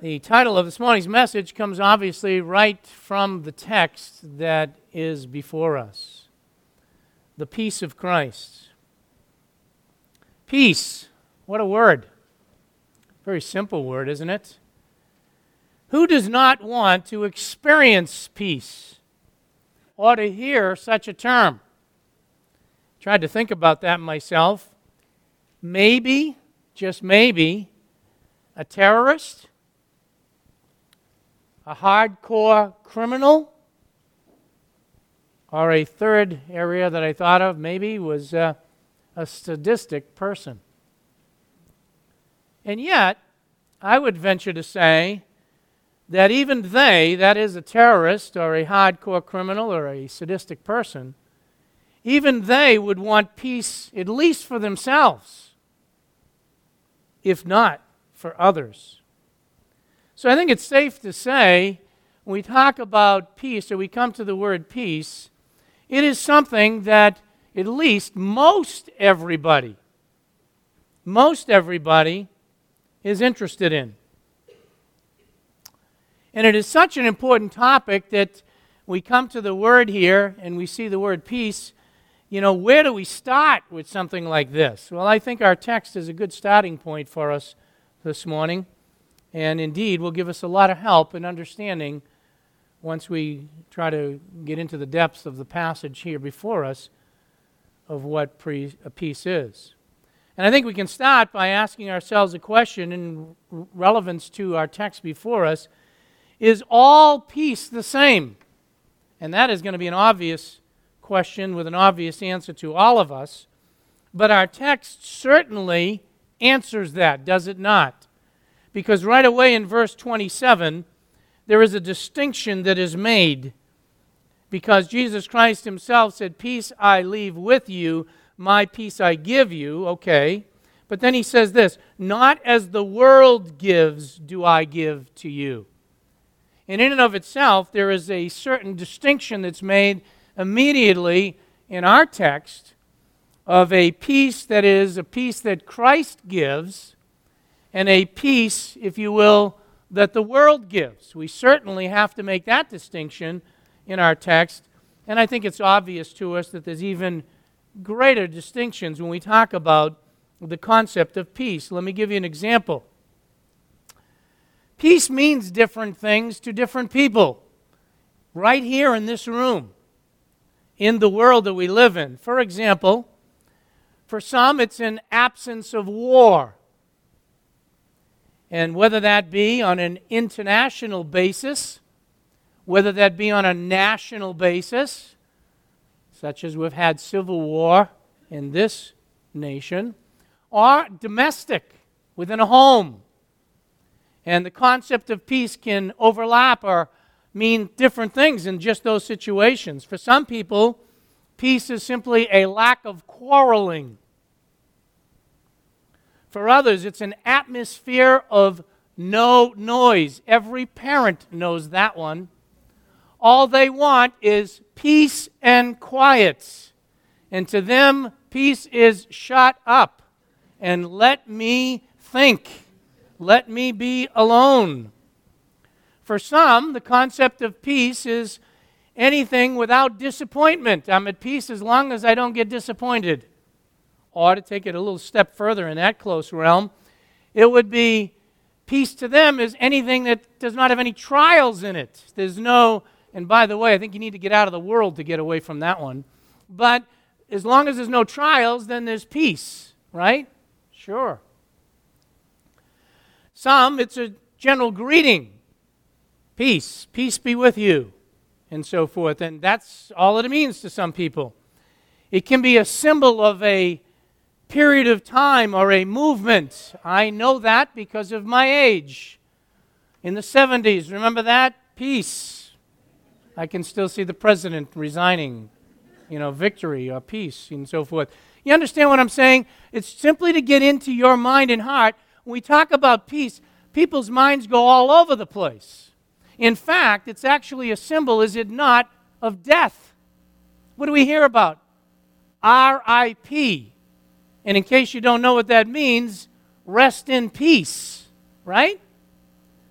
The title of this morning's message comes obviously right from the text that is before us the peace of Christ. Peace, what a word. Very simple word, isn't it? Who does not want to experience peace or to hear such a term? Tried to think about that myself. Maybe, just maybe, a terrorist a hardcore criminal, or a third area that I thought of maybe was uh, a sadistic person. And yet, I would venture to say that even they, that is, a terrorist or a hardcore criminal or a sadistic person, even they would want peace at least for themselves, if not for others. So I think it's safe to say when we talk about peace or we come to the word peace, it is something that at least most everybody, most everybody is interested in. And it is such an important topic that we come to the word here and we see the word peace. You know, where do we start with something like this? Well, I think our text is a good starting point for us this morning and indeed will give us a lot of help in understanding once we try to get into the depths of the passage here before us of what pre- a peace is. And I think we can start by asking ourselves a question in relevance to our text before us Is all peace the same? And that is going to be an obvious question with an obvious answer to all of us. But our text certainly answers that, does it not? Because right away in verse 27, there is a distinction that is made. Because Jesus Christ himself said, Peace I leave with you, my peace I give you. Okay. But then he says this Not as the world gives, do I give to you. And in and of itself, there is a certain distinction that's made immediately in our text of a peace that is a peace that Christ gives and a peace, if you will, that the world gives. We certainly have to make that distinction in our text. And I think it's obvious to us that there's even greater distinctions when we talk about the concept of peace. Let me give you an example. Peace means different things to different people, right here in this room, in the world that we live in. For example, for some, it's an absence of war. And whether that be on an international basis, whether that be on a national basis, such as we've had civil war in this nation, or domestic within a home. And the concept of peace can overlap or mean different things in just those situations. For some people, peace is simply a lack of quarreling for others, it's an atmosphere of no noise. Every parent knows that one. All they want is peace and quiet. And to them, peace is shut up and let me think. Let me be alone. For some, the concept of peace is anything without disappointment. I'm at peace as long as I don't get disappointed or to take it a little step further in that close realm, it would be peace to them is anything that does not have any trials in it. There's no, and by the way, I think you need to get out of the world to get away from that one. But as long as there's no trials, then there's peace, right? Sure. Some, it's a general greeting peace, peace be with you, and so forth. And that's all it means to some people. It can be a symbol of a period of time or a movement. I know that because of my age. In the 70s, remember that? Peace. I can still see the president resigning, you know, victory or peace and so forth. You understand what I'm saying? It's simply to get into your mind and heart. When we talk about peace, people's minds go all over the place. In fact, it's actually a symbol, is it not, of death. What do we hear about? R.I.P. And in case you don't know what that means, rest in peace, right?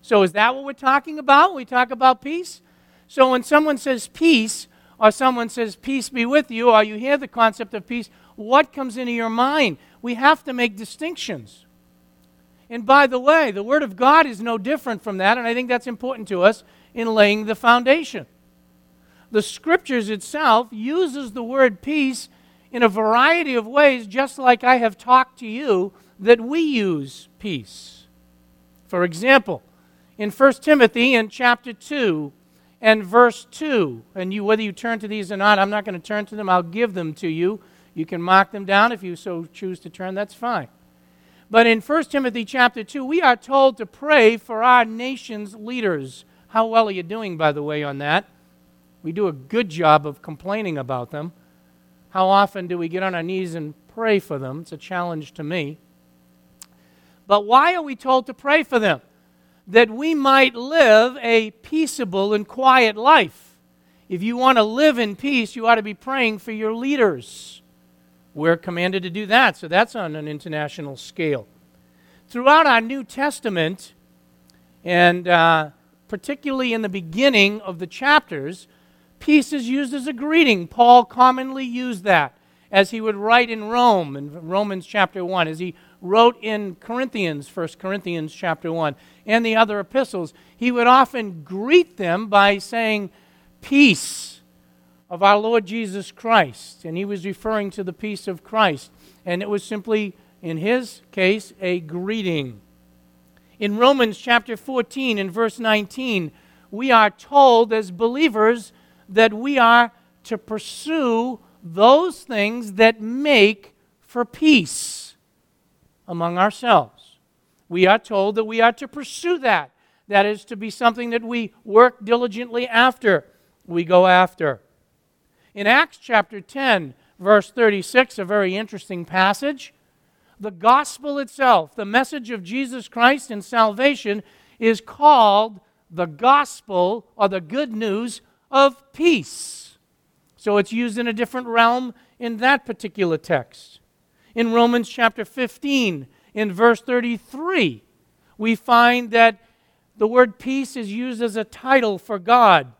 So, is that what we're talking about? We talk about peace? So, when someone says peace, or someone says, Peace be with you, or you hear the concept of peace, what comes into your mind? We have to make distinctions. And by the way, the Word of God is no different from that, and I think that's important to us in laying the foundation. The Scriptures itself uses the word peace in a variety of ways, just like I have talked to you that we use peace. For example, in 1 Timothy in chapter 2 and verse 2, and you, whether you turn to these or not, I'm not going to turn to them, I'll give them to you. You can mark them down if you so choose to turn, that's fine. But in 1 Timothy chapter 2, we are told to pray for our nation's leaders. How well are you doing, by the way, on that? We do a good job of complaining about them. How often do we get on our knees and pray for them? It's a challenge to me. But why are we told to pray for them? That we might live a peaceable and quiet life. If you want to live in peace, you ought to be praying for your leaders. We're commanded to do that, so that's on an international scale. Throughout our New Testament, and uh, particularly in the beginning of the chapters, peace is used as a greeting. Paul commonly used that as he would write in Rome, in Romans chapter 1, as he wrote in Corinthians, 1 Corinthians chapter 1, and the other epistles, he would often greet them by saying, Peace of our Lord Jesus Christ. And he was referring to the peace of Christ. And it was simply, in his case, a greeting. In Romans chapter 14 and verse 19, we are told as believers that we are to pursue those things that make for peace among ourselves. We are told that we are to pursue that. That is to be something that we work diligently after, we go after. In Acts chapter 10, verse 36, a very interesting passage, the gospel itself, the message of Jesus Christ and salvation, is called the gospel or the good news of peace. So it's used in a different realm in that particular text. In Romans chapter 15, in verse 33, we find that the word peace is used as a title for God.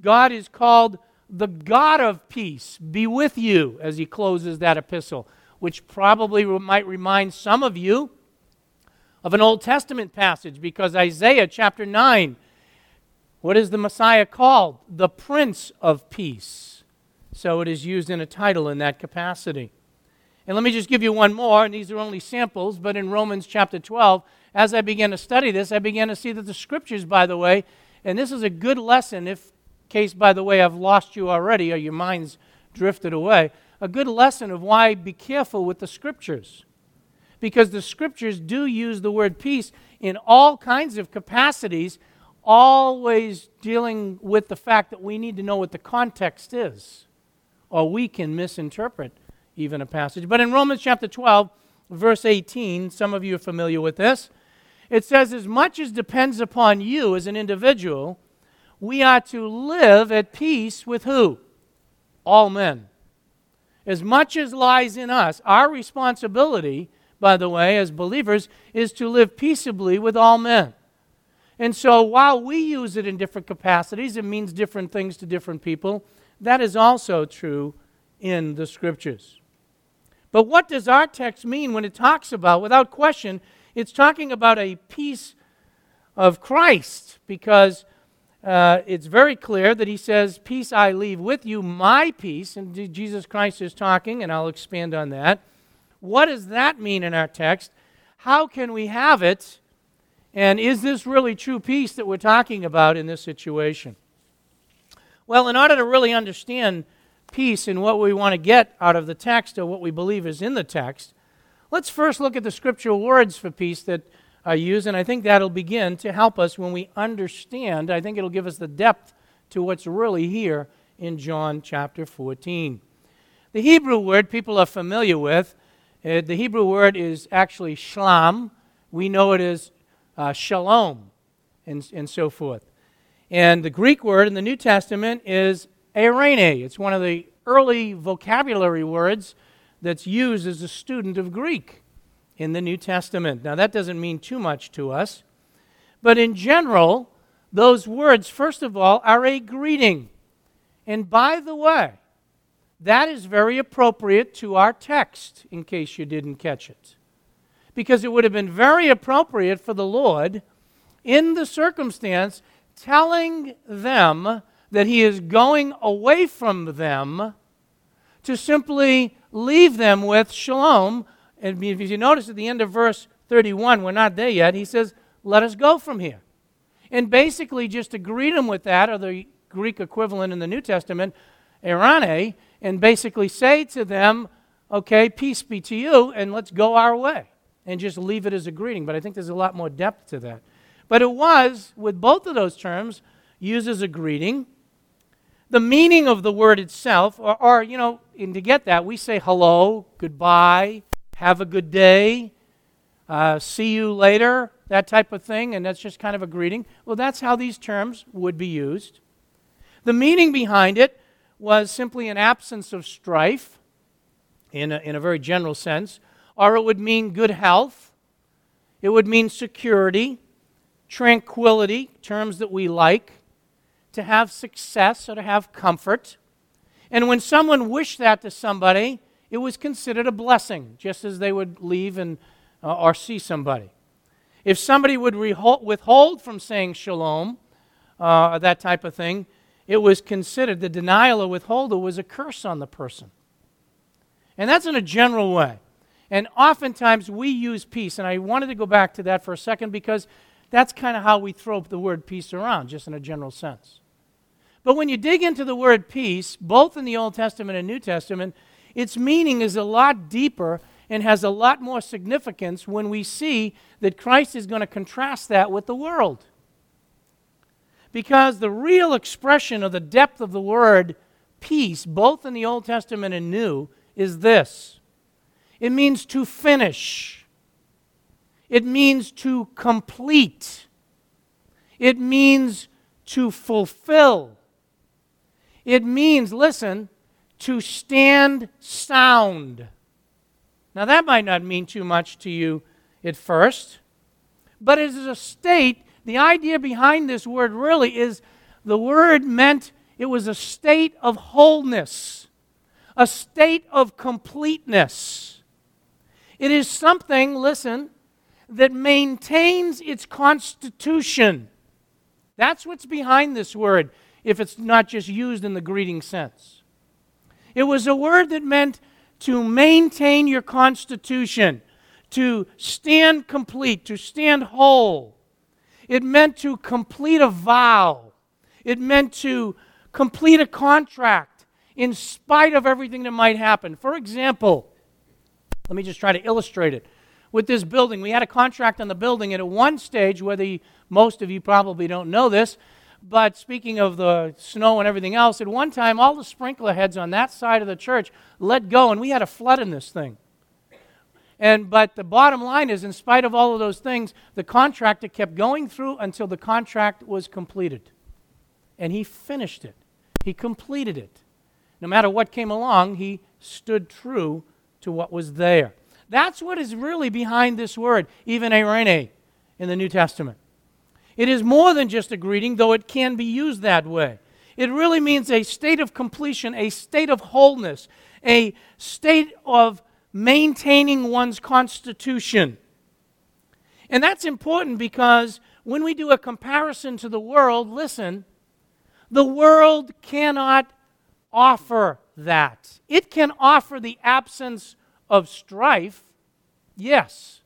God is called the God of peace be with you as he closes that epistle, which probably might remind some of you of an Old Testament passage because Isaiah chapter 9 what is the Messiah called? The Prince of Peace. So it is used in a title in that capacity. And let me just give you one more, and these are only samples, but in Romans chapter 12, as I began to study this, I began to see that the scriptures, by the way, and this is a good lesson, if case, by the way, I've lost you already or your mind's drifted away, a good lesson of why be careful with the scriptures. Because the scriptures do use the word peace in all kinds of capacities always dealing with the fact that we need to know what the context is, or we can misinterpret even a passage. But in Romans chapter 12, verse 18, some of you are familiar with this, it says, As much as depends upon you as an individual, we are to live at peace with who? All men. As much as lies in us, our responsibility, by the way, as believers, is to live peaceably with all men. And so while we use it in different capacities, it means different things to different people. That is also true in the scriptures. But what does our text mean when it talks about, without question, it's talking about a peace of Christ because uh, it's very clear that he says, Peace I leave with you, my peace. And Jesus Christ is talking, and I'll expand on that. What does that mean in our text? How can we have it and is this really true peace that we're talking about in this situation? Well, in order to really understand peace and what we want to get out of the text or what we believe is in the text, let's first look at the scriptural words for peace that are used, and I think that'll begin to help us when we understand. I think it'll give us the depth to what's really here in John chapter 14. The Hebrew word people are familiar with, uh, the Hebrew word is actually shlam. We know it as uh, shalom, and, and so forth. And the Greek word in the New Testament is eirene. It's one of the early vocabulary words that's used as a student of Greek in the New Testament. Now, that doesn't mean too much to us, But in general, those words, first of all, are a greeting. And by the way, that is very appropriate to our text, in case you didn't catch it. Because it would have been very appropriate for the Lord, in the circumstance, telling them that He is going away from them to simply leave them with shalom. And if you notice at the end of verse 31, we're not there yet, he says, Let us go from here. And basically, just to greet them with that, or the Greek equivalent in the New Testament, eirene, and basically say to them, Okay, peace be to you, and let's go our way. And just leave it as a greeting. But I think there's a lot more depth to that. But it was, with both of those terms, used as a greeting. The meaning of the word itself, or, or you know, and to get that, we say hello, goodbye, have a good day, uh, see you later, that type of thing, and that's just kind of a greeting. Well, that's how these terms would be used. The meaning behind it was simply an absence of strife in a, in a very general sense, or it would mean good health, it would mean security, tranquility, terms that we like, to have success or to have comfort. And when someone wished that to somebody, it was considered a blessing, just as they would leave and, uh, or see somebody. If somebody would withhold from saying shalom, uh, that type of thing, it was considered the denial or withholder was a curse on the person. And that's in a general way. And oftentimes we use peace, and I wanted to go back to that for a second because that's kind of how we throw the word peace around, just in a general sense. But when you dig into the word peace, both in the Old Testament and New Testament, its meaning is a lot deeper and has a lot more significance when we see that Christ is going to contrast that with the world. Because the real expression of the depth of the word peace, both in the Old Testament and New, is this it means to finish, it means to complete, it means to fulfill. It means, listen, to stand sound. Now, that might not mean too much to you at first, but it is a state. The idea behind this word really is the word meant it was a state of wholeness, a state of completeness. It is something, listen, that maintains its constitution. That's what's behind this word, if it's not just used in the greeting sense. It was a word that meant to maintain your constitution, to stand complete, to stand whole. It meant to complete a vow. It meant to complete a contract in spite of everything that might happen. For example, let me just try to illustrate it. With this building, we had a contract on the building, at one stage, whether most of you probably don't know this, but speaking of the snow and everything else, at one time all the sprinkler heads on that side of the church let go, and we had a flood in this thing. And but the bottom line is, in spite of all of those things, the contractor kept going through until the contract was completed, and he finished it. He completed it. No matter what came along, he stood true to what was there. That's what is really behind this word, even eirene in the New Testament. It is more than just a greeting, though it can be used that way. It really means a state of completion, a state of wholeness, a state of maintaining one's constitution. And that's important because when we do a comparison to the world, listen, the world cannot offer that. It can offer the absence of strife, yes.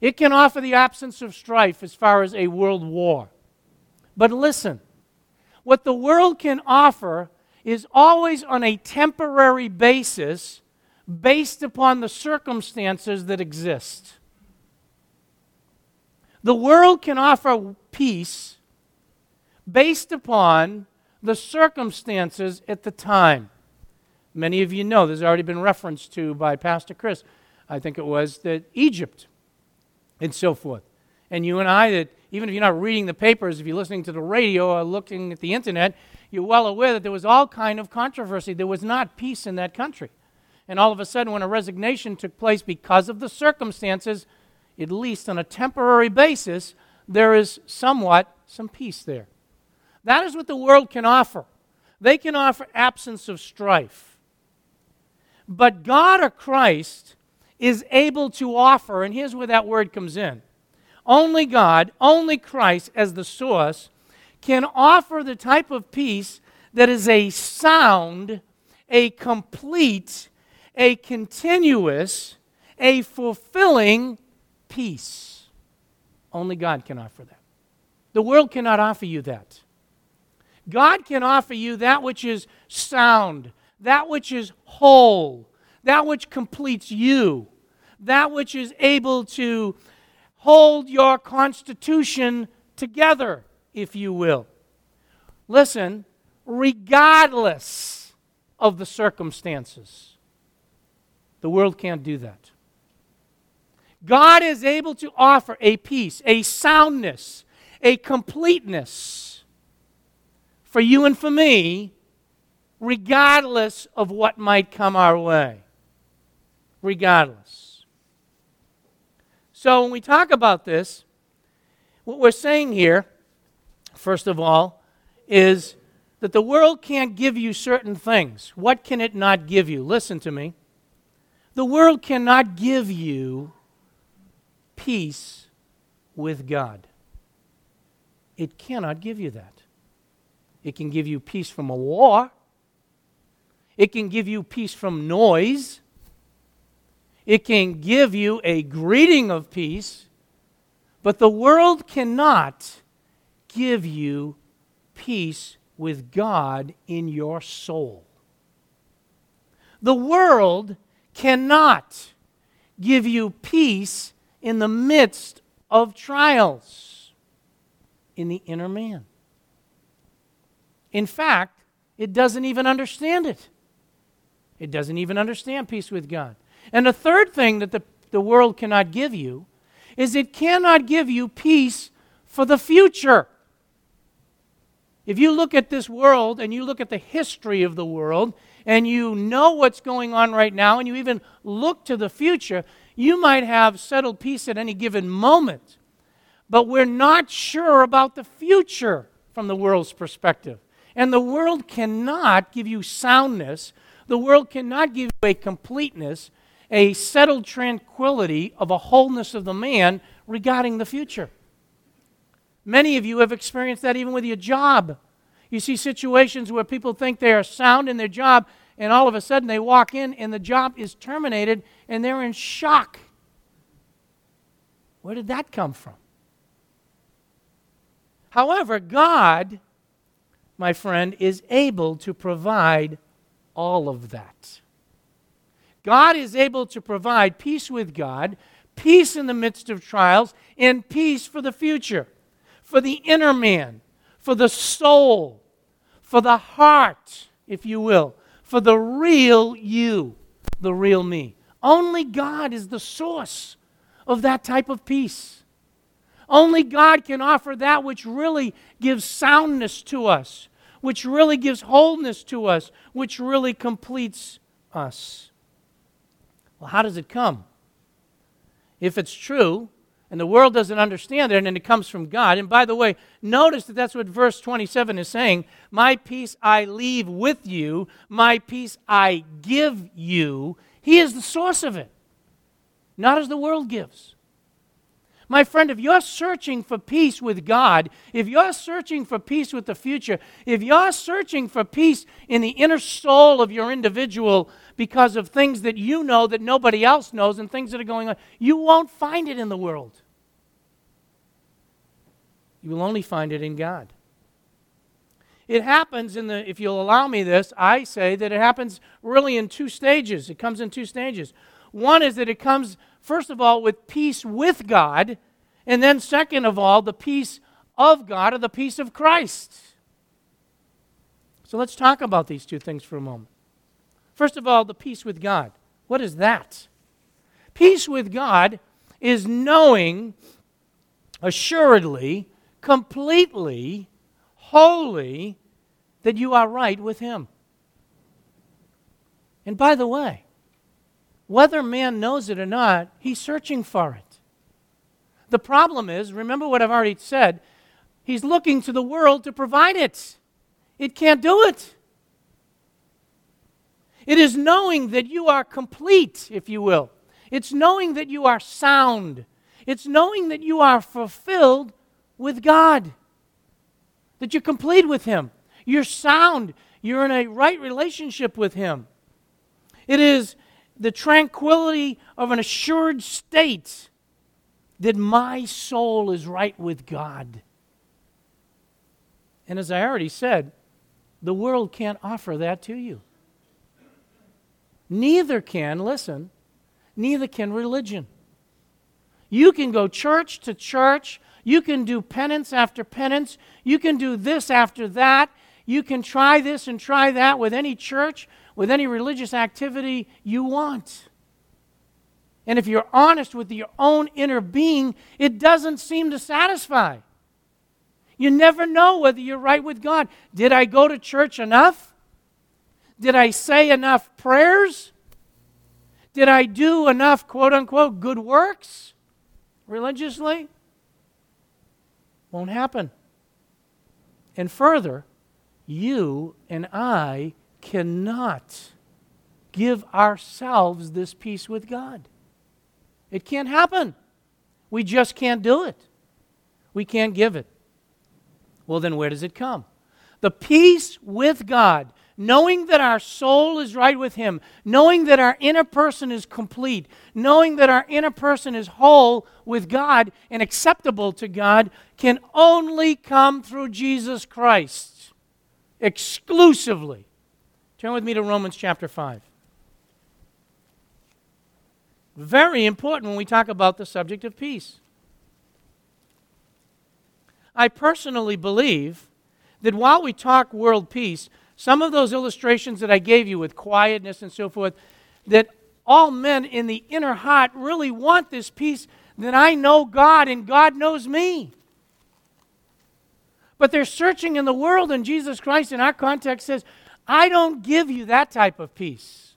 It can offer the absence of strife as far as a world war. But listen, what the world can offer is always on a temporary basis based upon the circumstances that exist. The world can offer peace based upon the circumstances at the time. Many of you know, there's already been reference to by Pastor Chris, I think it was, that Egypt and so forth. And you and I, that even if you're not reading the papers, if you're listening to the radio or looking at the internet, you're well aware that there was all kind of controversy. There was not peace in that country. And all of a sudden, when a resignation took place because of the circumstances, at least on a temporary basis, there is somewhat some peace there. That is what the world can offer. They can offer absence of strife. But God or Christ is able to offer, and here's where that word comes in. Only God, only Christ as the source, can offer the type of peace that is a sound, a complete, a continuous, a fulfilling peace. Only God can offer that. The world cannot offer you that. God can offer you that which is sound, that which is whole, that which completes you, that which is able to hold your constitution together, if you will. Listen, regardless of the circumstances, the world can't do that. God is able to offer a peace, a soundness, a completeness for you and for me, regardless of what might come our way. Regardless. So, when we talk about this, what we're saying here, first of all, is that the world can't give you certain things. What can it not give you? Listen to me. The world cannot give you peace with God. It cannot give you that. It can give you peace from a war. It can give you peace from noise. It can give you a greeting of peace. But the world cannot give you peace with God in your soul. The world cannot give you peace in the midst of trials in the inner man. In fact, it doesn't even understand it. It doesn't even understand peace with God. And the third thing that the, the world cannot give you is it cannot give you peace for the future. If you look at this world and you look at the history of the world and you know what's going on right now and you even look to the future, you might have settled peace at any given moment. But we're not sure about the future from the world's perspective. And the world cannot give you soundness, the world cannot give you a completeness, a settled tranquility of a wholeness of the man regarding the future. Many of you have experienced that even with your job. You see situations where people think they are sound in their job, and all of a sudden they walk in and the job is terminated and they're in shock. Where did that come from? However, God, my friend, is able to provide all of that. God is able to provide peace with God, peace in the midst of trials, and peace for the future for the inner man, for the soul, for the heart, if you will, for the real you, the real me. Only God is the source of that type of peace. Only God can offer that which really gives soundness to us, which really gives wholeness to us, which really completes us. Well, how does it come? If it's true, and the world doesn't understand it, and it comes from God. And by the way, notice that that's what verse 27 is saying My peace I leave with you, my peace I give you. He is the source of it, not as the world gives. My friend, if you're searching for peace with God, if you're searching for peace with the future, if you're searching for peace in the inner soul of your individual because of things that you know that nobody else knows and things that are going on, you won't find it in the world. You will only find it in God. It happens in the, if you'll allow me this, I say that it happens really in two stages. It comes in two stages. One is that it comes, first of all, with peace with God, and then, second of all, the peace of God or the peace of Christ. So let's talk about these two things for a moment. First of all, the peace with God. What is that? Peace with God is knowing assuredly completely, wholly, that you are right with Him. And by the way, whether man knows it or not, he's searching for it. The problem is, remember what I've already said, he's looking to the world to provide it. It can't do it. It is knowing that you are complete, if you will. It's knowing that you are sound. It's knowing that you are fulfilled with God, that you're complete with Him. You're sound. You're in a right relationship with Him. It is the tranquility of an assured state that my soul is right with God. And as I already said, the world can't offer that to you. Neither can, listen, neither can religion. You can go church to church. You can do penance after penance. You can do this after that. You can try this and try that with any church, with any religious activity you want. And if you're honest with your own inner being, it doesn't seem to satisfy. You never know whether you're right with God. Did I go to church enough? Did I say enough prayers? Did I do enough, quote unquote, good works religiously? Won't happen. And further, you and I cannot give ourselves this peace with God. It can't happen. We just can't do it. We can't give it. Well, then where does it come? The peace with God, knowing that our soul is right with Him, knowing that our inner person is complete, knowing that our inner person is whole with God and acceptable to God, can only come through Jesus Christ exclusively. Turn with me to Romans chapter 5. Very important when we talk about the subject of peace. I personally believe that while we talk world peace, some of those illustrations that I gave you with quietness and so forth, that all men in the inner heart really want this peace that I know God and God knows me. But they're searching in the world, and Jesus Christ, in our context, says, I don't give you that type of peace.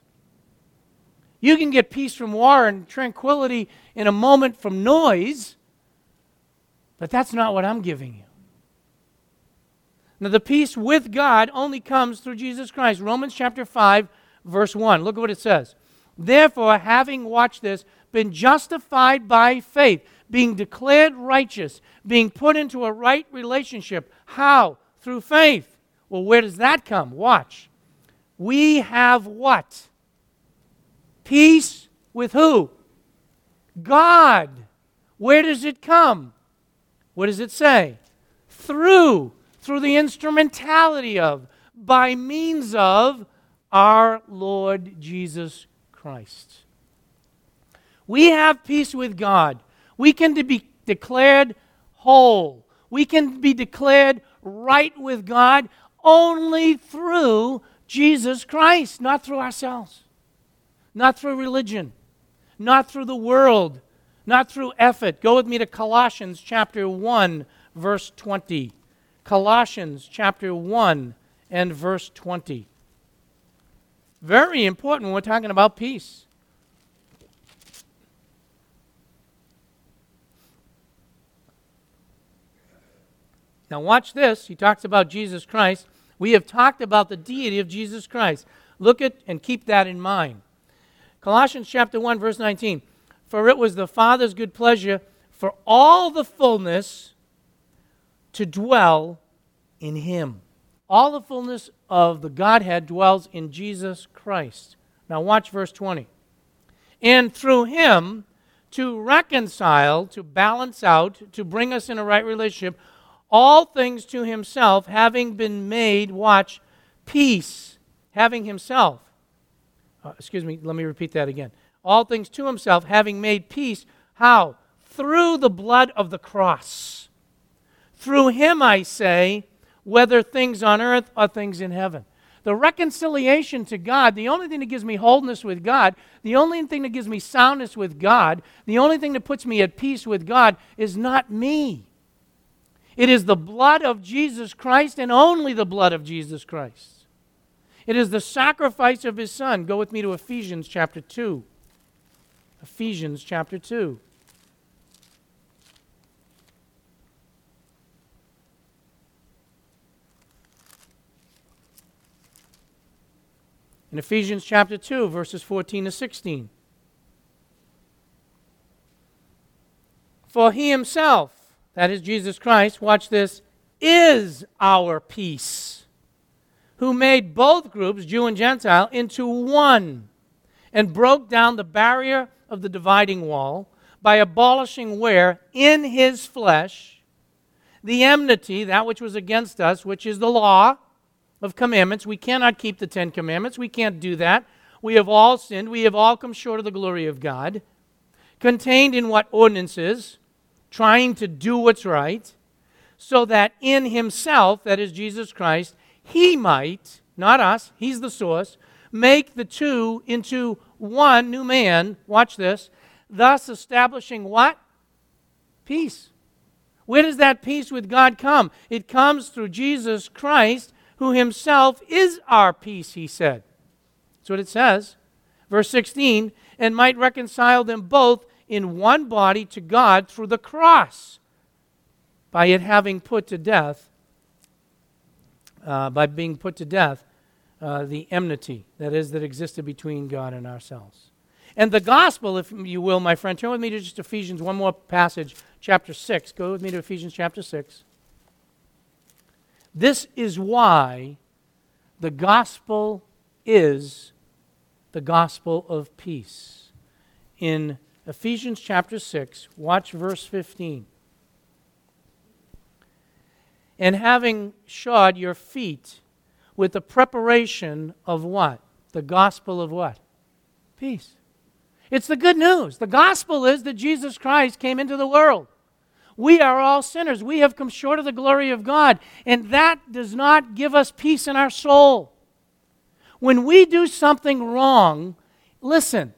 You can get peace from war and tranquility in a moment from noise, but that's not what I'm giving you. Now, the peace with God only comes through Jesus Christ. Romans chapter 5, verse 1. Look at what it says. Therefore, having watched this, been justified by faith, being declared righteous, being put into a right relationship. How? Through faith. Well, where does that come? Watch. We have what? Peace with who? God. Where does it come? What does it say? Through, through the instrumentality of, by means of our Lord Jesus Christ. We have peace with God. We can be declared whole. We can be declared right with God only through Jesus Christ, not through ourselves, not through religion, not through the world, not through effort. Go with me to Colossians chapter 1, verse 20. Colossians chapter 1 and verse 20. Very important when we're talking about peace. Now, watch this. He talks about Jesus Christ. We have talked about the deity of Jesus Christ. Look at and keep that in mind. Colossians chapter 1, verse 19. For it was the Father's good pleasure for all the fullness to dwell in him. All the fullness of the Godhead dwells in Jesus Christ. Now, watch verse 20. And through him to reconcile, to balance out, to bring us in a right relationship, all things to himself, having been made, watch, peace, having himself. Uh, excuse me, let me repeat that again all things to himself, having made peace. How? Through the blood of the cross. Through him, I say, whether things on earth or things in heaven. The reconciliation to God, the only thing that gives me wholeness with God, the only thing that gives me soundness with God, the only thing that puts me at peace with God is not me. It is the blood of Jesus Christ and only the blood of Jesus Christ. It is the sacrifice of his son. Go with me to Ephesians chapter 2. Ephesians chapter 2. In Ephesians chapter 2, verses 14 to 16. For he himself that is Jesus Christ, watch this, is our peace, who made both groups, Jew and Gentile, into one and broke down the barrier of the dividing wall by abolishing where? In his flesh, the enmity, that which was against us, which is the law of commandments. We cannot keep the Ten Commandments. We can't do that. We have all sinned. We have all come short of the glory of God. Contained in what ordinances? Trying to do what's right, so that in himself, that is Jesus Christ, he might, not us, he's the source, make the two into one new man. Watch this. Thus establishing what? Peace. Where does that peace with God come? It comes through Jesus Christ, who himself is our peace, he said. That's what it says. Verse 16, and might reconcile them both in one body to God through the cross, by it having put to death, uh, by being put to death, uh, the enmity that is that existed between God and ourselves. And the gospel, if you will, my friend, turn with me to just Ephesians, one more passage, chapter 6. Go with me to Ephesians chapter 6. This is why the gospel is the gospel of peace. In Ephesians chapter 6, watch verse 15. And having shod your feet with the preparation of what? The gospel of what? Peace. It's the good news. The gospel is that Jesus Christ came into the world. We are all sinners. We have come short of the glory of God. And that does not give us peace in our soul. When we do something wrong, listen,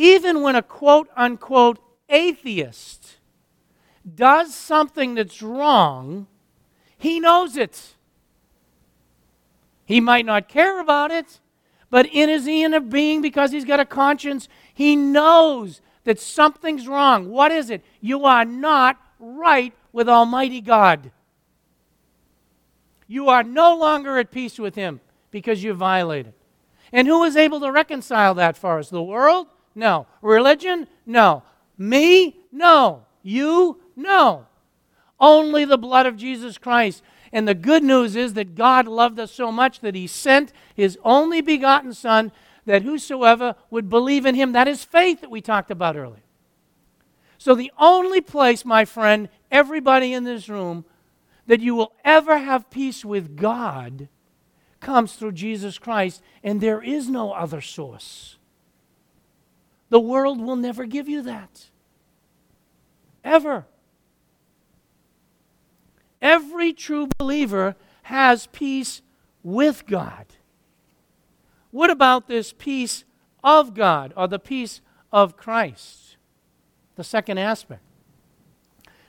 even when a quote unquote atheist does something that's wrong, he knows it. He might not care about it, but in his inner being, because he's got a conscience, he knows that something's wrong. What is it? You are not right with Almighty God. You are no longer at peace with Him because you violated. And who is able to reconcile that for us? The world? No. Religion? No. Me? No. You? No. Only the blood of Jesus Christ and the good news is that God loved us so much that he sent his only begotten Son, that whosoever would believe in him, that is faith that we talked about earlier. So, the only place, my friend, everybody in this room, that you will ever have peace with God comes through Jesus Christ, and there is no other source. The world will never give you that. Ever. Every true believer has peace with God. What about this peace of God or the peace of Christ? The second aspect.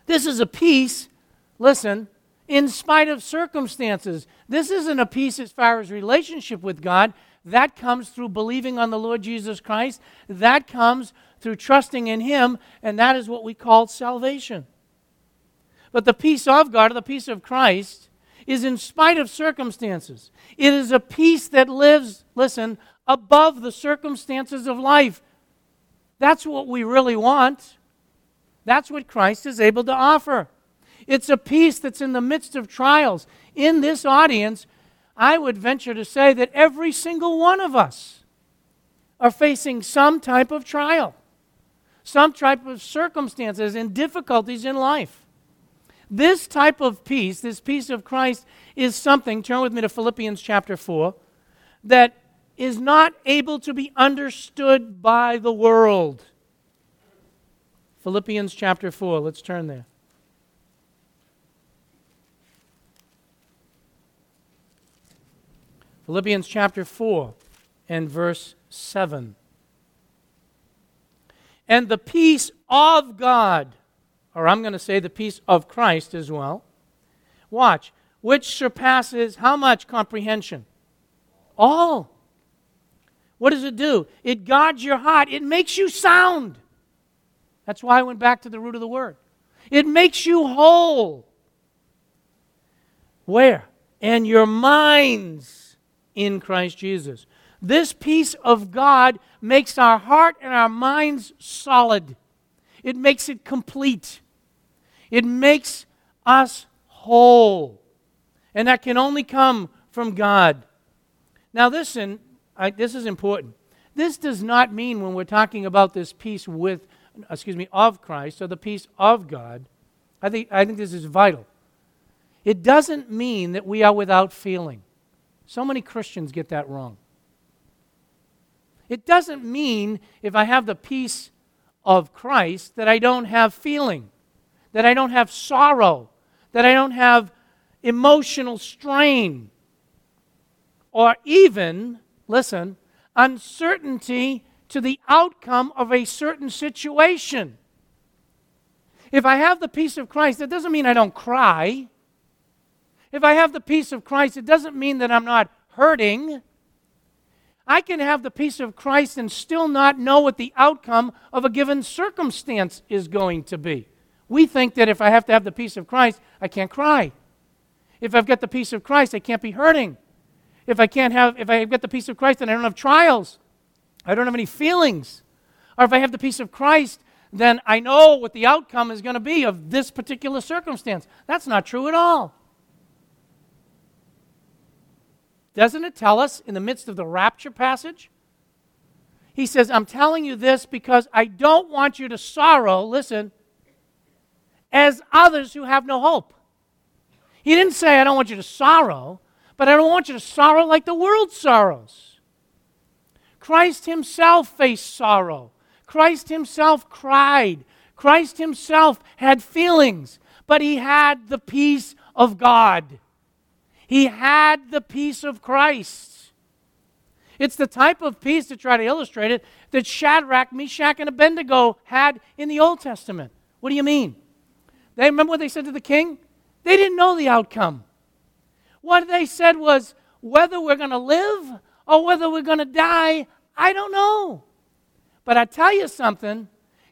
This is a peace, listen, in spite of circumstances. This isn't a peace as far as relationship with God. That comes through believing on the Lord Jesus Christ. That comes through trusting in Him, and that is what we call salvation. But the peace of God, or the peace of Christ, is in spite of circumstances. It is a peace that lives, listen, above the circumstances of life. That's what we really want. That's what Christ is able to offer. It's a peace that's in the midst of trials. In this audience, I would venture to say that every single one of us are facing some type of trial, some type of circumstances and difficulties in life. This type of peace, this peace of Christ, is something, turn with me to Philippians chapter 4, that is not able to be understood by the world. Philippians chapter 4, let's turn there. Philippians chapter 4 and verse 7. And the peace of God or I'm going to say the peace of Christ as well. Watch, which surpasses how much comprehension? All. What does it do? It guards your heart, it makes you sound. That's why I went back to the root of the word. It makes you whole. Where? And your minds in Christ Jesus. This peace of God makes our heart and our minds solid. It makes it complete. It makes us whole. And that can only come from God. Now, listen, I, this is important. This does not mean when we're talking about this peace with, excuse me, of Christ or the peace of God, I think, I think this is vital. It doesn't mean that we are without feeling. So many Christians get that wrong. It doesn't mean if I have the peace of Christ that I don't have feeling, that I don't have sorrow, that I don't have emotional strain, or even, listen, uncertainty to the outcome of a certain situation. If I have the peace of Christ, that doesn't mean I don't cry. If I have the peace of Christ, it doesn't mean that I'm not hurting. I can have the peace of Christ and still not know what the outcome of a given circumstance is going to be. We think that if I have to have the peace of Christ, I can't cry. If I've got the peace of Christ, I can't be hurting. If I can't have if I've got the peace of Christ, then I don't have trials. I don't have any feelings. Or if I have the peace of Christ, then I know what the outcome is going to be of this particular circumstance. That's not true at all. Doesn't it tell us in the midst of the rapture passage? He says, I'm telling you this because I don't want you to sorrow, listen, as others who have no hope. He didn't say, I don't want you to sorrow, but I don't want you to sorrow like the world sorrows. Christ himself faced sorrow. Christ himself cried. Christ himself had feelings, but he had the peace of God. He had the peace of Christ. It's the type of peace, to try to illustrate it, that Shadrach, Meshach, and Abednego had in the Old Testament. What do you mean? They remember what they said to the king? They didn't know the outcome. What they said was, whether we're going to live or whether we're going to die, I don't know. But I tell you something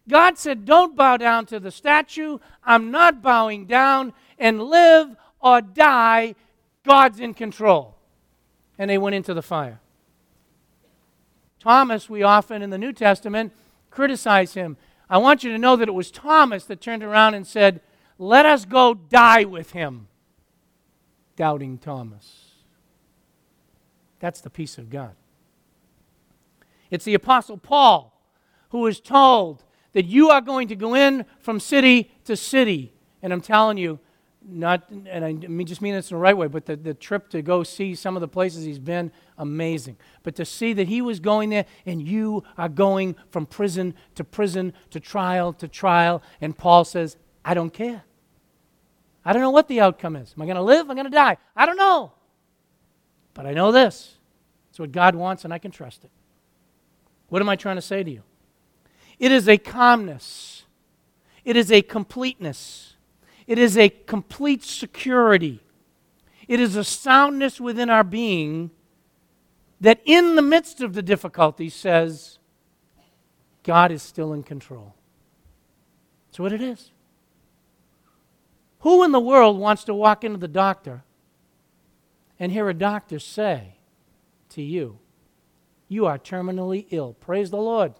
God said, Don't bow down to the statue. I'm not bowing down. And live or die, God's in control. And they went into the fire. Thomas, we often in the New Testament criticize him. I want you to know that it was Thomas that turned around and said, Let us go die with him. Doubting Thomas. That's the peace of God. It's the Apostle Paul who is told that you are going to go in from city to city. And I'm telling you, not, and I mean, just mean this in the right way, but the, the trip to go see some of the places he's been, amazing. But to see that he was going there and you are going from prison to prison to trial to trial, and Paul says, I don't care. I don't know what the outcome is. Am I going to live? Am I going to die? I don't know. But I know this. It's what God wants, and I can trust it. What am I trying to say to you? It is a calmness, it is a completeness, it is a complete security, it is a soundness within our being that in the midst of the difficulty says, God is still in control. That's what it is. Who in the world wants to walk into the doctor and hear a doctor say to you, You are terminally ill? Praise the Lord.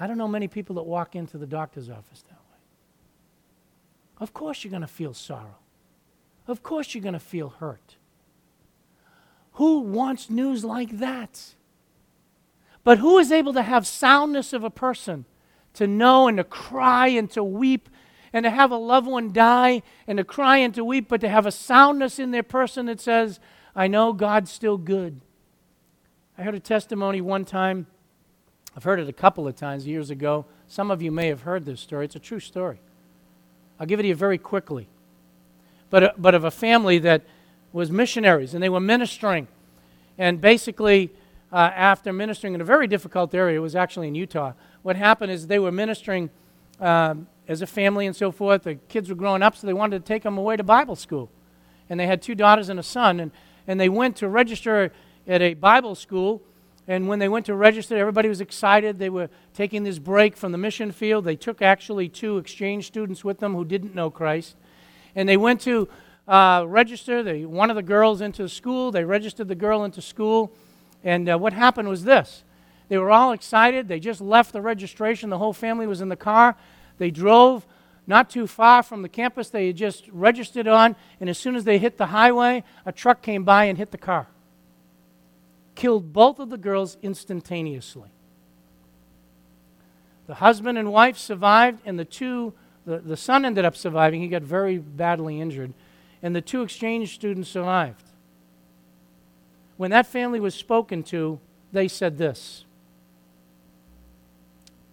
I don't know many people that walk into the doctor's office way. Of course, you're going to feel sorrow. Of course, you're going to feel hurt. Who wants news like that? But who is able to have soundness of a person to know and to cry and to weep and to have a loved one die and to cry and to weep, but to have a soundness in their person that says, I know God's still good. I heard a testimony one time I've heard it a couple of times years ago. Some of you may have heard this story. It's a true story. I'll give it to you very quickly. But, uh, but of a family that was missionaries and they were ministering. And basically, uh, after ministering in a very difficult area, it was actually in Utah, what happened is they were ministering um, as a family and so forth. The kids were growing up, so they wanted to take them away to Bible school. And they had two daughters and a son, and, and they went to register at a Bible school and when they went to register, everybody was excited. They were taking this break from the mission field. They took actually two exchange students with them who didn't know Christ. And they went to uh, register they, one of the girls into school. They registered the girl into school. And uh, what happened was this they were all excited. They just left the registration. The whole family was in the car. They drove not too far from the campus they had just registered on, and as soon as they hit the highway, a truck came by and hit the car. Killed both of the girls instantaneously. The husband and wife survived, and the two, the, the son ended up surviving. He got very badly injured, and the two exchange students survived. When that family was spoken to, they said this.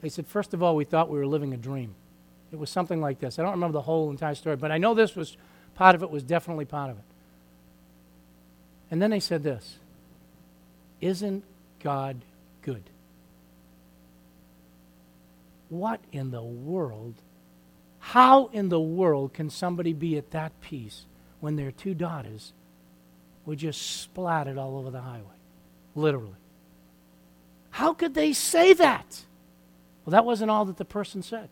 They said, First of all, we thought we were living a dream. It was something like this. I don't remember the whole entire story, but I know this was part of it, was definitely part of it. And then they said this Isn't God good? What in the world? How in the world can somebody be at that peace when their two daughters were just splattered all over the highway? Literally. How could they say that? Well, that wasn't all that the person said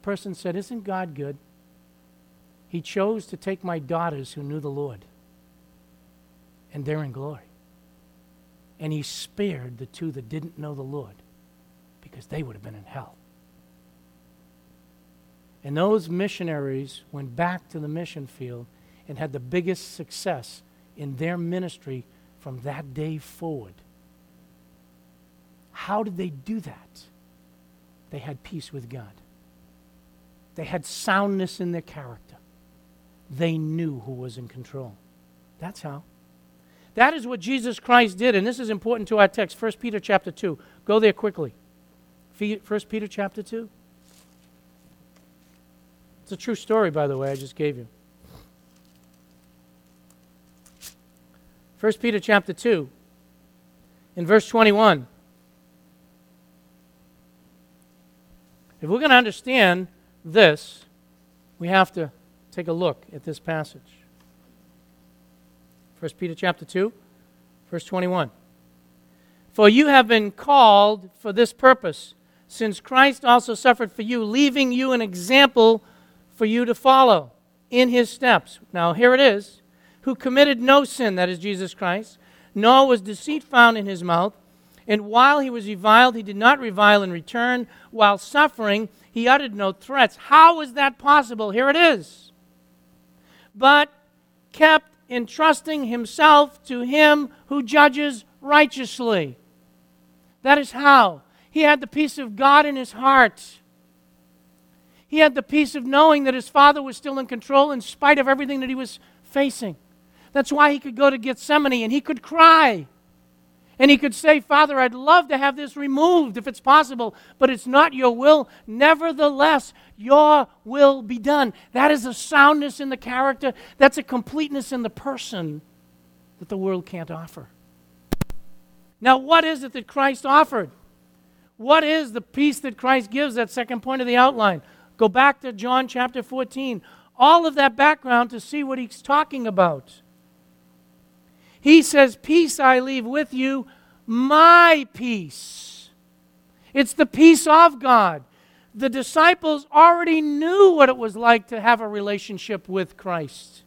The person said, Isn't God good? He chose to take my daughters who knew the Lord, and they're in glory. And he spared the two that didn't know the Lord because they would have been in hell. And those missionaries went back to the mission field and had the biggest success in their ministry from that day forward. How did they do that? They had peace with God. They had soundness in their character. They knew who was in control. That's how. That is what Jesus Christ did, and this is important to our text, 1 Peter chapter 2. Go there quickly. 1 Peter chapter 2. It's a true story, by the way, I just gave you. 1 Peter chapter 2, in verse 21. If we're going to understand this, we have to take a look at this passage. 1 Peter chapter 2, verse 21. For you have been called for this purpose, since Christ also suffered for you, leaving you an example for you to follow in his steps. Now, here it is who committed no sin, that is Jesus Christ, nor was deceit found in his mouth. And while he was reviled, he did not revile in return. While suffering, he uttered no threats. How is that possible? Here it is. But kept entrusting himself to him who judges righteously. That is how. He had the peace of God in his heart. He had the peace of knowing that his father was still in control in spite of everything that he was facing. That's why he could go to Gethsemane and he could cry. And he could say, Father, I'd love to have this removed if it's possible, but it's not your will. Nevertheless, your will be done. That is a soundness in the character, that's a completeness in the person that the world can't offer. Now, what is it that Christ offered? What is the peace that Christ gives? That second point of the outline. Go back to John chapter 14. All of that background to see what he's talking about. He says, Peace I leave with you, my peace. It's the peace of God. The disciples already knew what it was like to have a relationship with Christ.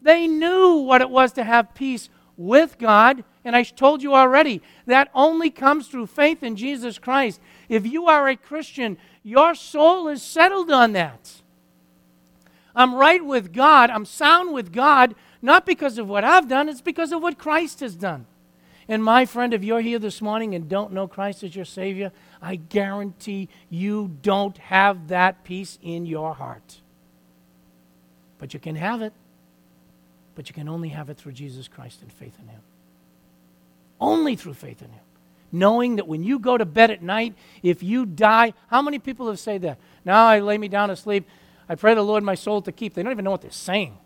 They knew what it was to have peace with God. And I told you already, that only comes through faith in Jesus Christ. If you are a Christian, your soul is settled on that. I'm right with God, I'm sound with God, not because of what I've done, it's because of what Christ has done. And my friend, if you're here this morning and don't know Christ as your Savior, I guarantee you don't have that peace in your heart. But you can have it. But you can only have it through Jesus Christ and faith in Him. Only through faith in Him. Knowing that when you go to bed at night, if you die, how many people have said that? Now I lay me down to sleep. I pray the Lord my soul to keep. They don't even know what they're saying.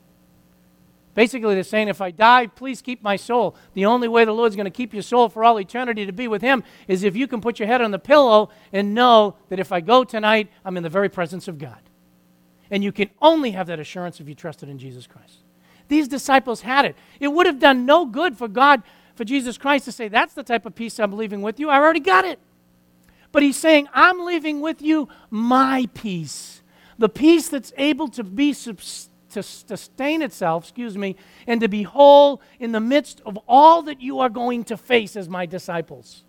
Basically, they're saying, if I die, please keep my soul. The only way the Lord's going to keep your soul for all eternity to be with Him is if you can put your head on the pillow and know that if I go tonight, I'm in the very presence of God. And you can only have that assurance if you trusted in Jesus Christ. These disciples had it. It would have done no good for God, for Jesus Christ to say, That's the type of peace I'm leaving with you. I already got it. But He's saying, I'm leaving with you my peace. The peace that's able to be substantial to sustain itself, excuse me, and to be whole in the midst of all that you are going to face as my disciples.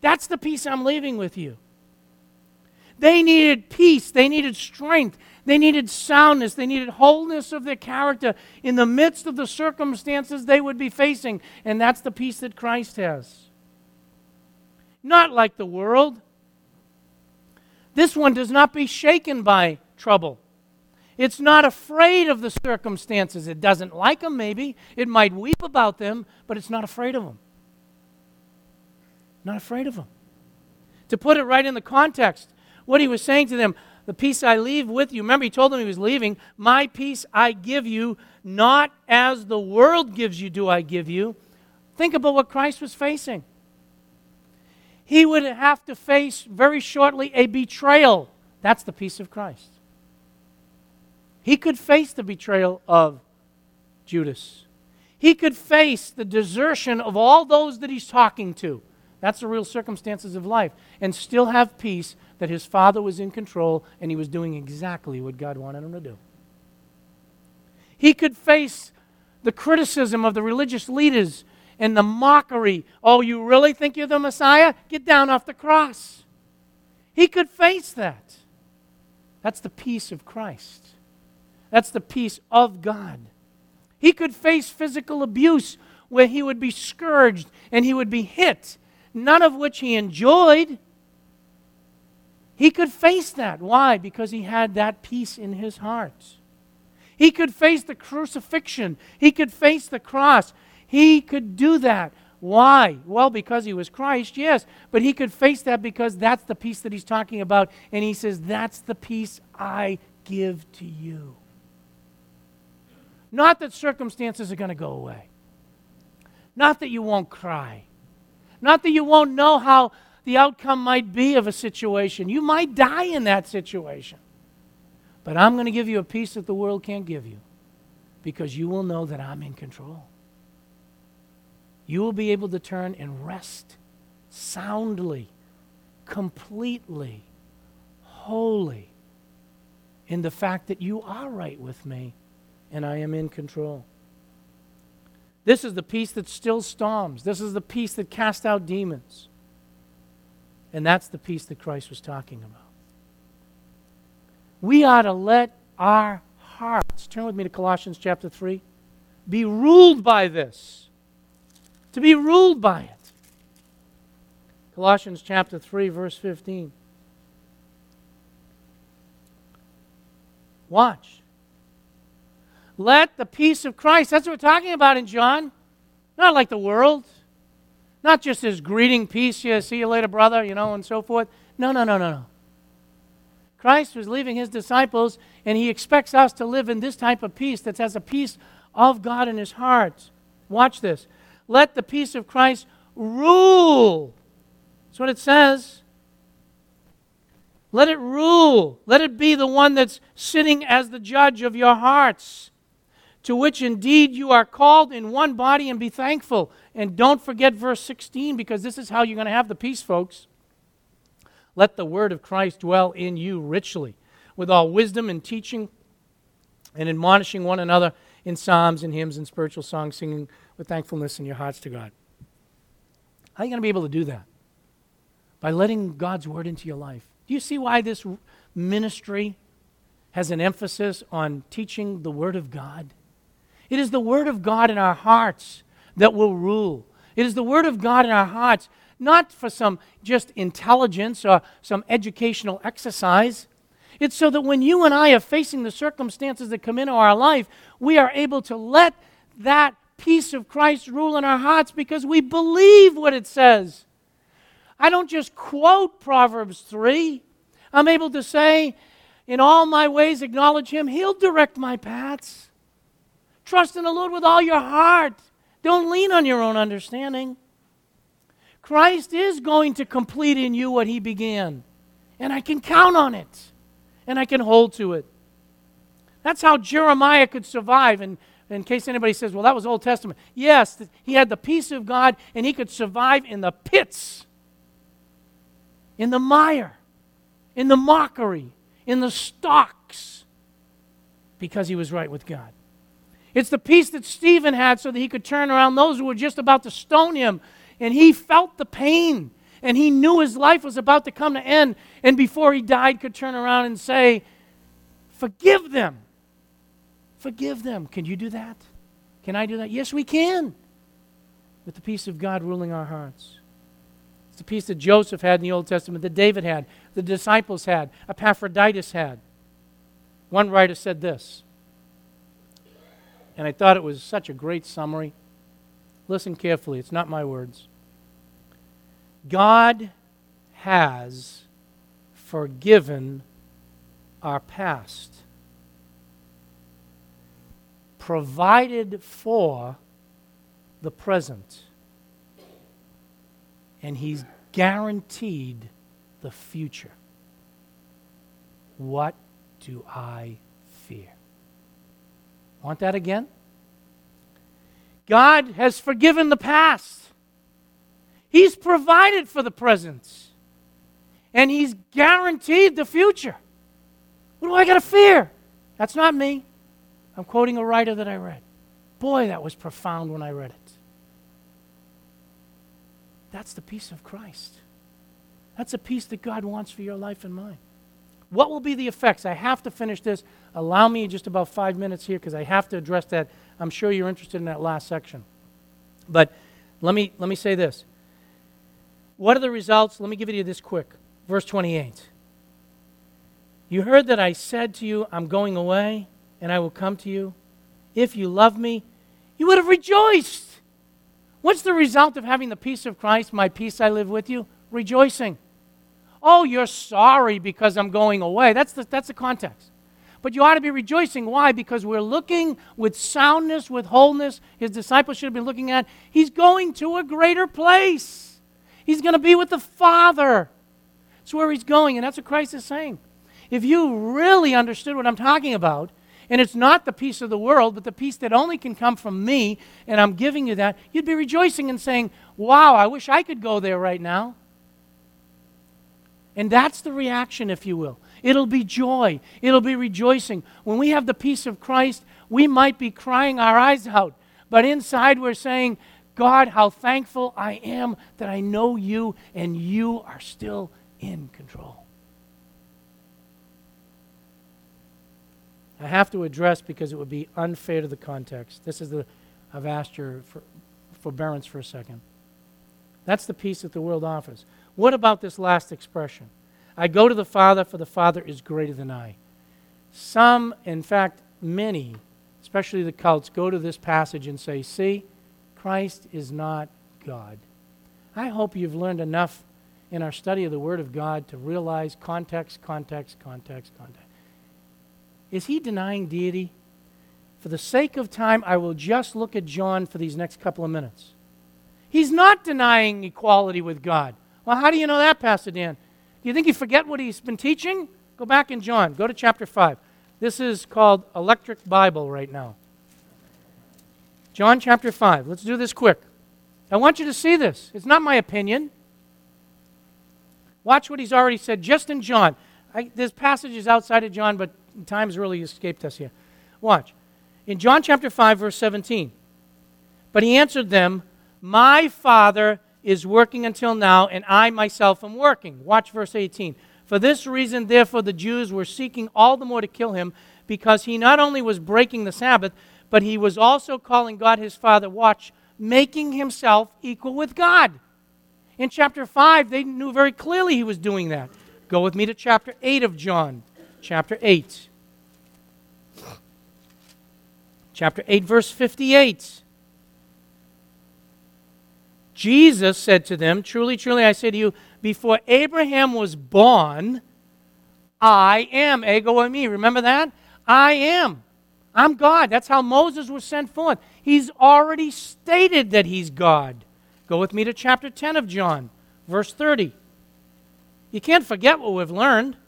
That's the peace I'm leaving with you. They needed peace, they needed strength, they needed soundness, they needed wholeness of their character in the midst of the circumstances they would be facing, and that's the peace that Christ has. Not like the world. This one does not be shaken by trouble. It's not afraid of the circumstances. It doesn't like them, maybe. It might weep about them, but it's not afraid of them. Not afraid of them. To put it right in the context, what he was saying to them, the peace I leave with you. Remember, he told them he was leaving. My peace I give you, not as the world gives you, do I give you. Think about what Christ was facing. He would have to face very shortly a betrayal. That's the peace of Christ. He could face the betrayal of Judas. He could face the desertion of all those that he's talking to. That's the real circumstances of life. And still have peace that his father was in control and he was doing exactly what God wanted him to do. He could face the criticism of the religious leaders and the mockery. Oh, you really think you're the Messiah? Get down off the cross. He could face that. That's the peace of Christ. That's the peace of God. He could face physical abuse where he would be scourged and he would be hit, none of which he enjoyed. He could face that. Why? Because he had that peace in his heart. He could face the crucifixion. He could face the cross. He could do that. Why? Well, because he was Christ, yes. But he could face that because that's the peace that he's talking about. And he says, That's the peace I give to you. Not that circumstances are going to go away. Not that you won't cry. Not that you won't know how the outcome might be of a situation. You might die in that situation. But I'm going to give you a peace that the world can't give you because you will know that I'm in control. You will be able to turn and rest soundly, completely, wholly in the fact that you are right with me and I am in control. This is the peace that still storms. This is the peace that casts out demons. And that's the peace that Christ was talking about. We ought to let our hearts, turn with me to Colossians chapter 3, be ruled by this. To be ruled by it. Colossians chapter 3, verse 15. Watch. Let the peace of Christ, that's what we're talking about in John. Not like the world. Not just his greeting, peace, yeah, see you later, brother, you know, and so forth. No, no, no, no, no. Christ was leaving his disciples, and he expects us to live in this type of peace that has a peace of God in his heart. Watch this. Let the peace of Christ rule. That's what it says. Let it rule. Let it be the one that's sitting as the judge of your hearts to which indeed you are called in one body, and be thankful. And don't forget verse 16, because this is how you're going to have the peace, folks. Let the word of Christ dwell in you richly, with all wisdom and teaching, and admonishing one another in psalms and hymns and spiritual songs, singing with thankfulness in your hearts to God. How are you going to be able to do that? By letting God's word into your life. Do you see why this ministry has an emphasis on teaching the word of God? It is the Word of God in our hearts that will rule. It is the Word of God in our hearts, not for some just intelligence or some educational exercise. It's so that when you and I are facing the circumstances that come into our life, we are able to let that peace of Christ rule in our hearts because we believe what it says. I don't just quote Proverbs 3. I'm able to say, In all my ways, acknowledge Him, He'll direct my paths. Trust in the Lord with all your heart. Don't lean on your own understanding. Christ is going to complete in you what he began. And I can count on it. And I can hold to it. That's how Jeremiah could survive. And in case anybody says, well, that was Old Testament. Yes, he had the peace of God and he could survive in the pits, in the mire, in the mockery, in the stocks because he was right with God. It's the peace that Stephen had so that he could turn around those who were just about to stone him. And he felt the pain. And he knew his life was about to come to end. And before he died, could turn around and say, Forgive them. Forgive them. Can you do that? Can I do that? Yes, we can. With the peace of God ruling our hearts. It's the peace that Joseph had in the Old Testament, that David had, the disciples had, Epaphroditus had. One writer said this and I thought it was such a great summary. Listen carefully, it's not my words. God has forgiven our past, provided for the present, and He's guaranteed the future. What do I? Want that again? God has forgiven the past. He's provided for the present. And He's guaranteed the future. What do I got to fear? That's not me. I'm quoting a writer that I read. Boy, that was profound when I read it. That's the peace of Christ. That's a peace that God wants for your life and mine. What will be the effects? I have to finish this. Allow me just about five minutes here because I have to address that. I'm sure you're interested in that last section. But let me, let me say this. What are the results? Let me give it to you this quick. Verse 28. You heard that I said to you, I'm going away, and I will come to you. If you love me, you would have rejoiced. What's the result of having the peace of Christ? My peace I live with you? Rejoicing. Oh, you're sorry because I'm going away. That's the, that's the context. But you ought to be rejoicing. Why? Because we're looking with soundness, with wholeness. His disciples should have been looking at. He's going to a greater place. He's going to be with the Father. That's where he's going, and that's what Christ is saying. If you really understood what I'm talking about, and it's not the peace of the world, but the peace that only can come from me, and I'm giving you that, you'd be rejoicing and saying, Wow, I wish I could go there right now. And that's the reaction, if you will. It'll be joy, it'll be rejoicing. When we have the peace of Christ, we might be crying our eyes out, but inside we're saying, God, how thankful I am that I know you and you are still in control. I have to address because it would be unfair to the context. This is the, I've asked your for, forbearance for a second. That's the peace that the world offers. What about this last expression? I go to the Father, for the Father is greater than I. Some, in fact, many, especially the cults, go to this passage and say, See, Christ is not God. I hope you've learned enough in our study of the Word of God to realize context, context, context, context. Is he denying deity? For the sake of time, I will just look at John for these next couple of minutes. He's not denying equality with God. Well, how do you know that, Pastor Dan? Do you think you forget what he's been teaching? Go back in John. Go to chapter 5. This is called Electric Bible right now. John chapter 5. Let's do this quick. I want you to see this. It's not my opinion. Watch what he's already said just in John. I, there's passages outside of John, but time's really escaped us here. Watch. In John chapter 5, verse 17. But he answered them, My Father is working until now, and I myself am working. Watch verse 18. For this reason, therefore, the Jews were seeking all the more to kill him, because he not only was breaking the Sabbath, but he was also calling God his Father, watch, making himself equal with God. In chapter 5, they knew very clearly he was doing that. Go with me to chapter 8 of John. Chapter 8. Chapter 8, verse 58. Jesus said to them, Truly, truly, I say to you, before Abraham was born, I am. Ego eimi. Remember that? I am. I'm God. That's how Moses was sent forth. He's already stated that he's God. Go with me to chapter 10 of John, verse 30. You can't forget what we've learned.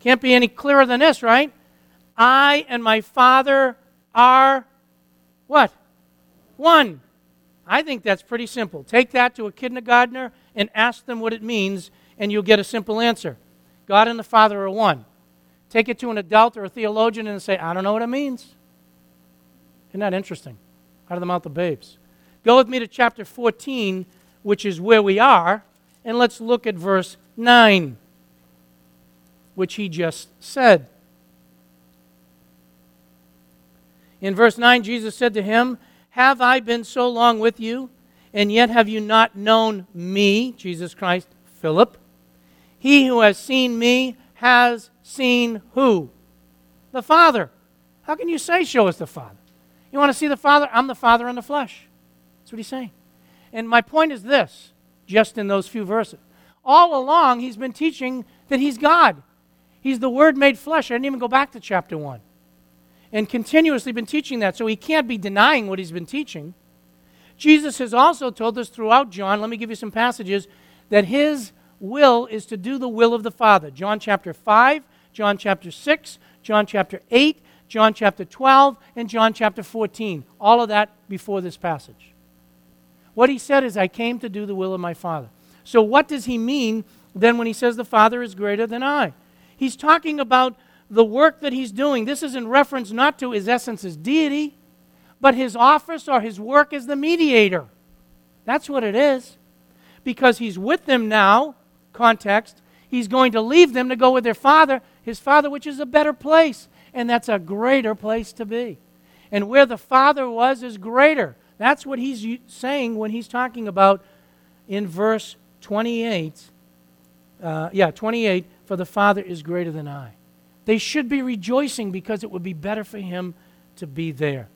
Can't be any clearer than this, right? I and my Father are what? One. I think that's pretty simple. Take that to a kindergartner and ask them what it means, and you'll get a simple answer. God and the Father are one. take it to an adult or a theologian and say, I don't know what it means. Isn't that interesting? Out of the mouth of babes. Go with me to chapter 14, which is where we are, and let's look at verse 9, which he just said. In verse 9, Jesus said to him, Have I been so long with you, and yet have you not known me, Jesus Christ, Philip? He who has seen me has seen who? The Father. How can you say, Show us the Father? You want to see the Father? I'm the Father in the flesh. That's what he's saying. And my point is this, just in those few verses. All along, he's been teaching that he's God. He's the Word made flesh. I didn't even go back to chapter 1 and continuously been teaching that, so he can't be denying what he's been teaching. Jesus has also told us throughout John, let me give you some passages, that his will is to do the will of the Father. John chapter 5, John chapter 6, John chapter 8, John chapter 12, and John chapter 14. All of that before this passage. What he said is, I came to do the will of my Father. So, what does he mean then when he says the Father is greater than I? He's talking about the work that he's doing, this is in reference not to his essence as deity, but his office or his work as the mediator. That's what it is. Because he's with them now, context, he's going to leave them to go with their father, his father, which is a better place. And that's a greater place to be. And where the father was is greater. That's what he's saying when he's talking about in verse 28. Uh, yeah, 28 for the father is greater than I. They should be rejoicing because it would be better for him to be there.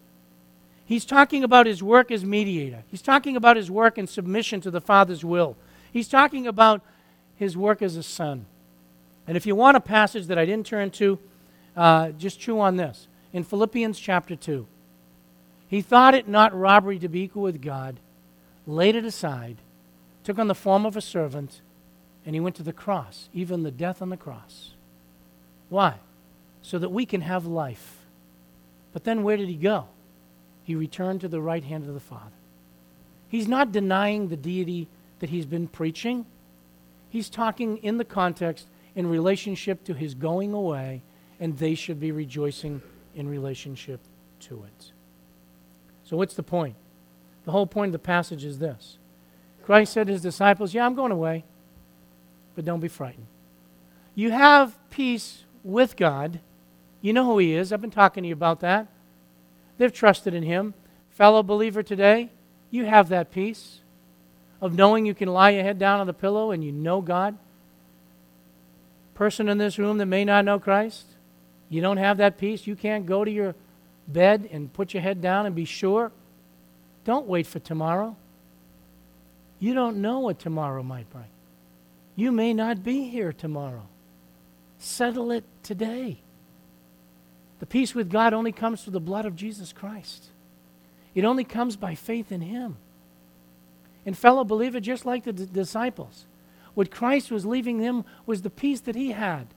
He's talking about his work as mediator. He's talking about his work in submission to the Father's will. He's talking about his work as a son. And if you want a passage that I didn't turn to, uh, just chew on this. In Philippians chapter 2, he thought it not robbery to be equal with God, laid it aside, took on the form of a servant, and he went to the cross, even the death on the cross. Why? So that we can have life. But then where did he go? He returned to the right hand of the Father. He's not denying the deity that he's been preaching. He's talking in the context in relationship to his going away, and they should be rejoicing in relationship to it. So, what's the point? The whole point of the passage is this Christ said to his disciples, Yeah, I'm going away, but don't be frightened. You have peace with God. You know who He is. I've been talking to you about that. They've trusted in Him. Fellow believer today, you have that peace of knowing you can lie your head down on the pillow and you know God. Person in this room that may not know Christ, you don't have that peace. You can't go to your bed and put your head down and be sure. Don't wait for tomorrow. You don't know what tomorrow might bring. You may not be here tomorrow. Settle it today. The peace with God only comes through the blood of Jesus Christ. It only comes by faith in Him. And, fellow believer, just like the d- disciples, what Christ was leaving them was the peace that He had.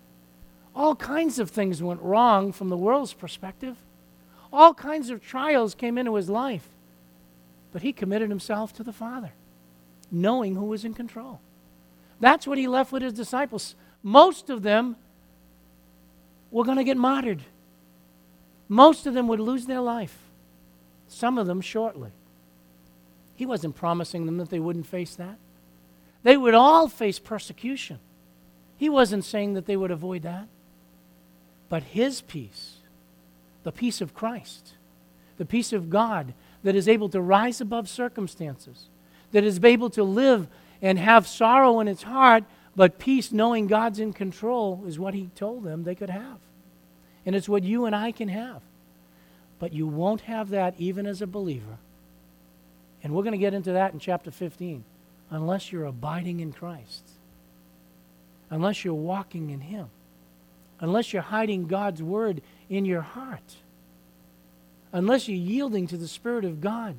All kinds of things went wrong from the world's perspective. All kinds of trials came into his life. But he committed himself to the Father, knowing who was in control. That's what he left with his disciples. Most of them were going to get martyred. Most of them would lose their life, some of them shortly. He wasn't promising them that they wouldn't face that. They would all face persecution. He wasn't saying that they would avoid that. But his peace, the peace of Christ, the peace of God that is able to rise above circumstances, that is able to live and have sorrow in its heart but peace, knowing God's in control, is what he told them they could have. And it's what you and I can have. But you won't have that even as a believer. And we're going to get into that in chapter 15. Unless you're abiding in Christ, unless you're walking in Him, unless you're hiding God's word in your heart, unless you're yielding to the Spirit of God.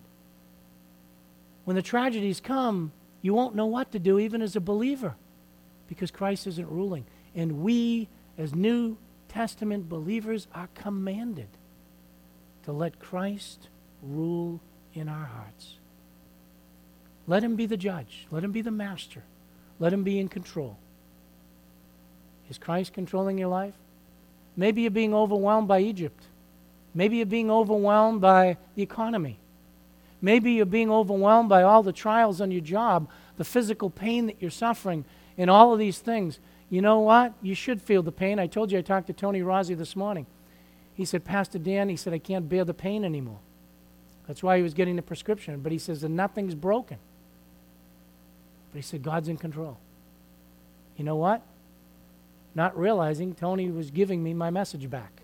When the tragedies come, you won't know what to do, even as a believer because Christ isn't ruling. And we, as New Testament believers, are commanded to let Christ rule in our hearts. Let him be the judge. Let him be the master. Let him be in control. Is Christ controlling your life? Maybe you're being overwhelmed by Egypt. Maybe you're being overwhelmed by the economy. Maybe you're being overwhelmed by all the trials on your job, the physical pain that you're suffering, and all of these things. You know what? You should feel the pain. I told you I talked to Tony Rossi this morning. He said, Pastor Dan, he said, I can't bear the pain anymore. That's why he was getting the prescription. But he says that nothing's broken. But he said, God's in control. You know what? Not realizing Tony was giving me my message back.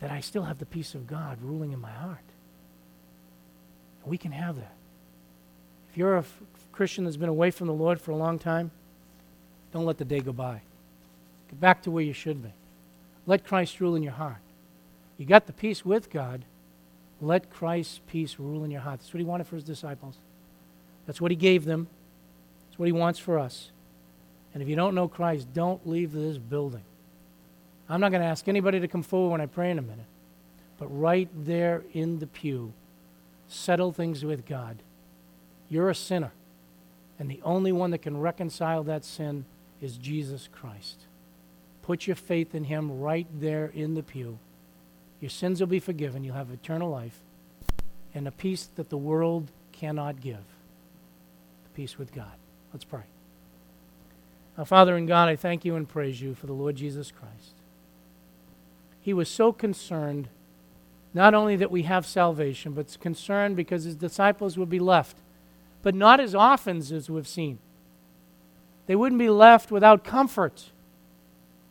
That I still have the peace of God ruling in my heart. We can have that. If you're a Christian that's been away from the Lord for a long time, don't let the day go by. Get back to where you should be. Let Christ rule in your heart. You got the peace with God. Let Christ's peace rule in your heart. That's what he wanted for his disciples. That's what he gave them. That's what he wants for us. And if you don't know Christ, don't leave this building. I'm not going to ask anybody to come forward when I pray in a minute. But right there in the pew, settle things with God. You're a sinner. And the only one that can reconcile that sin is Jesus Christ. Put your faith in Him right there in the pew. Your sins will be forgiven. You'll have eternal life and a peace that the world cannot give the peace with God. Let's pray. Now, Father in God, I thank you and praise you for the Lord Jesus Christ. He was so concerned not only that we have salvation, but concerned because his disciples would be left, but not as often as we've seen. They wouldn't be left without comfort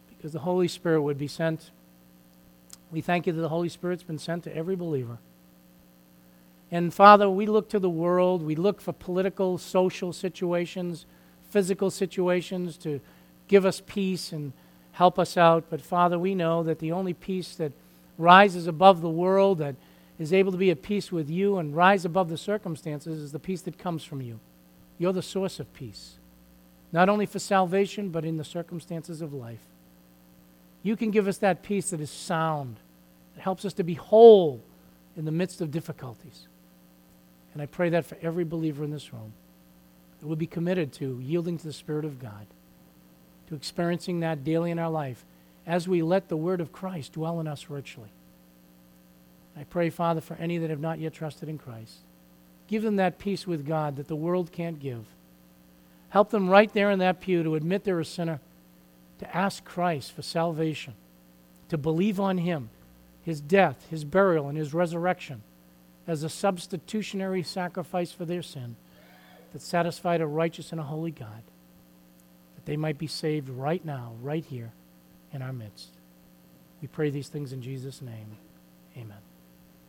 because the Holy Spirit would be sent. We thank you that the Holy Spirit's been sent to every believer. And Father, we look to the world, we look for political, social situations, physical situations to give us peace and help us out. But Father, we know that the only peace that rises above the world, that is able to be at peace with you and rise above the circumstances, is the peace that comes from you. You're the source of peace, not only for salvation, but in the circumstances of life. You can give us that peace that is sound, that helps us to be whole in the midst of difficulties. And I pray that for every believer in this room, that we'll be committed to yielding to the Spirit of God, to experiencing that daily in our life as we let the Word of Christ dwell in us richly. I pray, Father, for any that have not yet trusted in Christ. Give them that peace with God that the world can't give. Help them right there in that pew to admit they're a sinner to ask Christ for salvation, to believe on Him, His death, His burial, and His resurrection as a substitutionary sacrifice for their sin that satisfied a righteous and a holy God, that they might be saved right now, right here in our midst. We pray these things in Jesus' name. Amen.